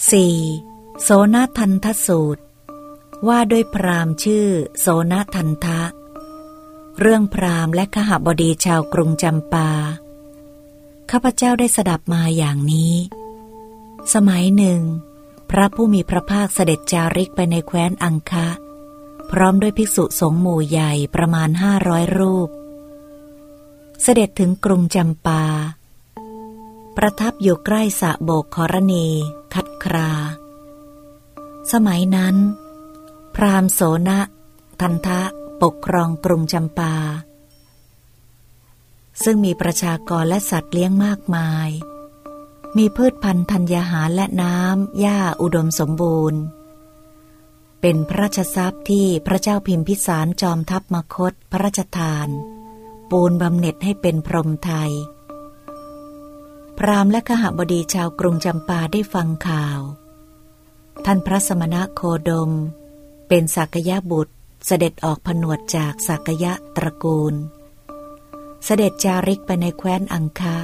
4. โสนทันทสูตร ว่าด้วยพราหมณ์ชื่อโสนทันทะ เรื่องพราหมณ์และขหบดีชาวกรุงจำปา ข้าพเจ้าได้สดับมาอย่างนี้ สมัยหนึ่ง พระผู้มีพระภาคเสด็จจาริกไปในแคว้นอังคะ พร้อมด้วยภิกษุสงฆ์หมู่ใหญ่ประมาณห้าร้อยรูป เสด็จถึงกรุงจำปา ประทับอยู่ใกล้สะโบกขรณี คัดครา สมัยนั้น พราหมณ์โสนะทันทะปกครองกรุงจำปา ซึ่งมีประชากรและสัตว์เลี้ยงมากมาย มีพืชพันธุ์ธัญญาหารและน้ำหญ้าอุดมสมบูรณ์ เป็นพระราชทรัพย์ที่พระเจ้าพิมพิสารจอมทัพมคตพระราชทาน ปูนบำเหน็จให้เป็นพรหมไทย พราหมณ์และขหบดีชาวกรุงจำปาได้ฟังข่าว ท่านพระสมณะโคดม เป็นสักยะบุตรเสด็จออกผนวดจากสักยะตระกูล เสด็จจาริกไปในแคว้นอังคะ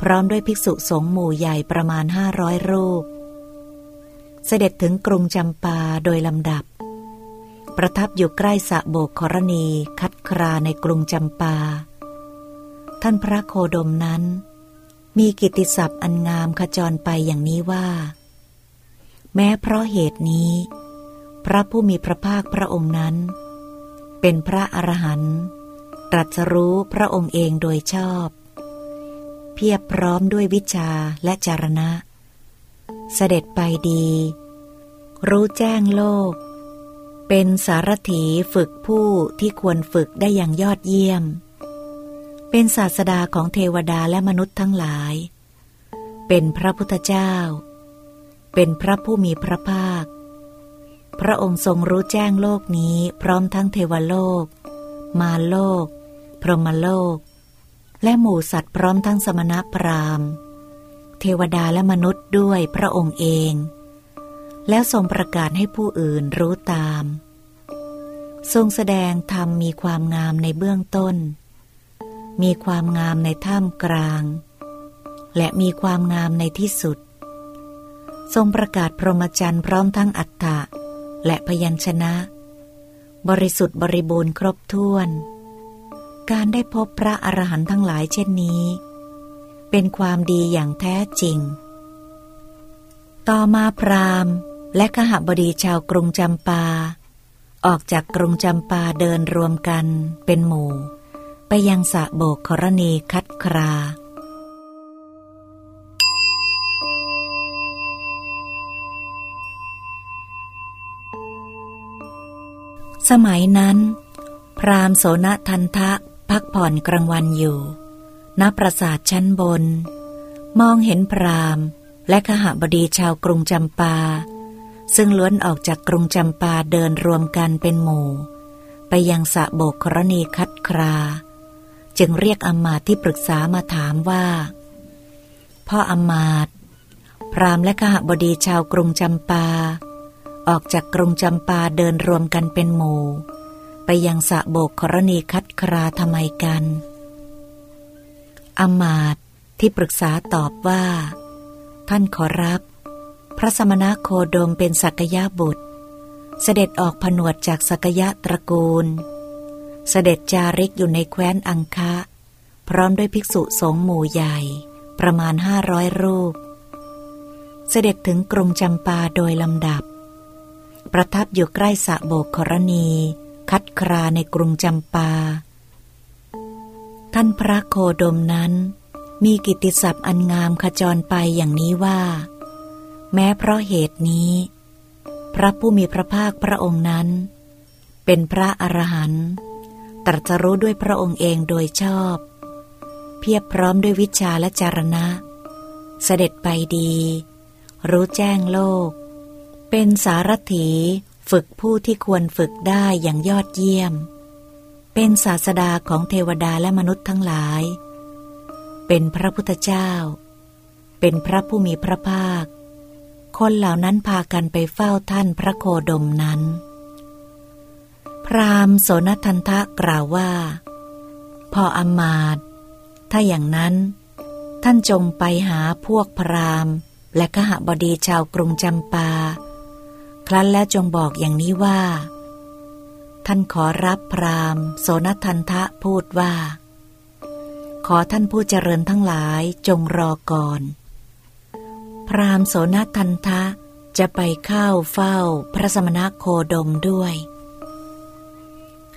พร้อมด้วยภิกษุสงฆ์หมู่ใหญ่ประมาณห้าร้อยรูป เสด็จถึงกรุงจำปาโดยลำดับ ประทับอยู่ใกล้สะโบกขรณี คัดคราในกรุงจำปา ท่านพระโคดมนั้น มีกิตติศัพท์อันงามขจรไปอย่างนี้ว่า แม้เพราะเหตุนี้ พระผู้มีพระภาคพระองค์นั้น เป็นพระอรหันต์ตรัสรู้พระองค์เองโดยชอบ เพียบพร้อมด้วยวิชาและจารณะ เสด็จไปดี รู้แจ้งโลก เป็นสารถีฝึกผู้ที่ควรฝึกได้อย่างยอดเยี่ยม เป็นศาสดาของเทวดาและมนุษย์ทั้งหลาย เป็นพระพุทธเจ้า เป็นพระผู้มีพระภาค พระองค์ทรงรู้แจ้งโลกนี้พร้อมทั้งเทวโลก มารโลก พรหมโลก และหมู่สัตว์พร้อมทั้งสมณพราหมณ์ เทวดาและมนุษย์ด้วยพระองค์เอง แล้วทรงประกาศให้ผู้อื่นรู้ตาม ทรงแสดงธรรมมีความงามในเบื้องต้น มีความงามในท่ามกลาง และมีความงามในที่สุด ทรงประกาศพรหมจรรย์พร้อมทั้งอัฏฐะและพยัญชนะ บริสุทธิ์บริบูรณ์ครบถ้วน การได้พบพระอรหันต์ทั้งหลายเช่นนี้ เป็นความดีอย่างแท้จริง ต่อมาพราหมณ์ และขหบดีชาวกรุงจำปา ออกจากกรุงจำปาเดินรวมกันเป็นหมู่ ไปยังสะโบกขรณีคัดครา สมัยนั้น พราหมณ์โสนทันทะพักผ่อนกลางวันอยู่ ณ ปราสาทชั้นบน มองเห็นพราหมณ์และขหบดีชาวกรุงจำปา ซึ่งล้วนออกจากกรุงจำปาเดินรวมกันเป็นหมู่ ไปยังสะโบกกรณีคัดครา จึงเรียกอมมาตที่ปรึกษามาถามว่า พ่ออมมาตพรามและขหบดีชาวกรุงจำปา ออกจากกรุงจำปาเดินรวมกันเป็นหมู่ ไปยังสะโบกกรณีคัดคราทำไมกันอมมาตที่ปรึกษาตอบว่า ท่านขอรับ พระสมณโคดมเป็นสักยะบุตร เสด็จออกผนวดจากสักยะตระกูล เสด็จจาริกอยู่ในแคว้นอังคะ พร้อมด้วยภิกษุสงฆ์หมู่ใหญ่ ประมาณห้าร้อยรูป เสด็จถึงกรุงจำปาโดยลำดับ ประทับอยู่ใกล้สะโบกขรณี คัดคราในกรุงจำปา ท่านพระโคดมนั้น มีกิตติศัพท์อันงามขจรไปอย่างนี้ว่า แม้เพราะเหตุนี้ พระผู้มีพระภาคพระองค์นั้น เป็นพระอรหันต์ ตรัสรู้ด้วยพระองค์เองโดยชอบ เพียบพร้อมด้วยวิชาและจารณะ เสด็จไปดี รู้แจ้งโลก เป็นสารถีฝึกผู้ที่ควรฝึกได้อย่างยอดเยี่ยม เป็นศาสดาของเทวดาและมนุษย์ทั้งหลาย เป็นพระพุทธเจ้า เป็นพระผู้มีพระภาค คนเหล่านั้นพากันไปเฝ้าท่านพระโคดมนั้น พราหมณ์โสนทันทะกล่าวว่า พออมาตถ้าอย่างนั้น ท่านจงไปหาพวกพราหมณ์ และขหบดีชาวกรุงจำปา ครั้นแล้วจงบอกอย่างนี้ว่า ท่านขอรับพราหมณ์ โสนทันทะพูดว่า ขอท่านผู้เจริญทั้งหลายจงรอก่อน พราหมณ์โสนทันทะจะไปเข้าเฝ้าพระสมณโคดมด้วย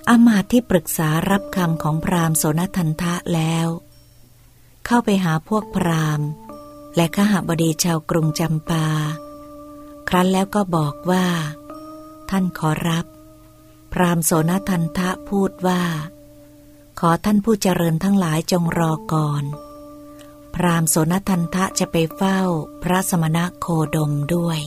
อามาตที่ปรึกษารับคำของพราหมณ์โสนทันทะแล้ว เข้าไปหาพวกพราหมณ์ และขหบดีชาวกรุงจำปา ครั้นแล้วก็บอกว่า ท่านขอรับ พราหมณ์โสนทันทะพูดว่า ขอท่านผู้เจริญทั้งหลายจงรอก่อน พราหมณ์โสนทันทะจะไปเฝ้าพระสมณะโคดมด้วย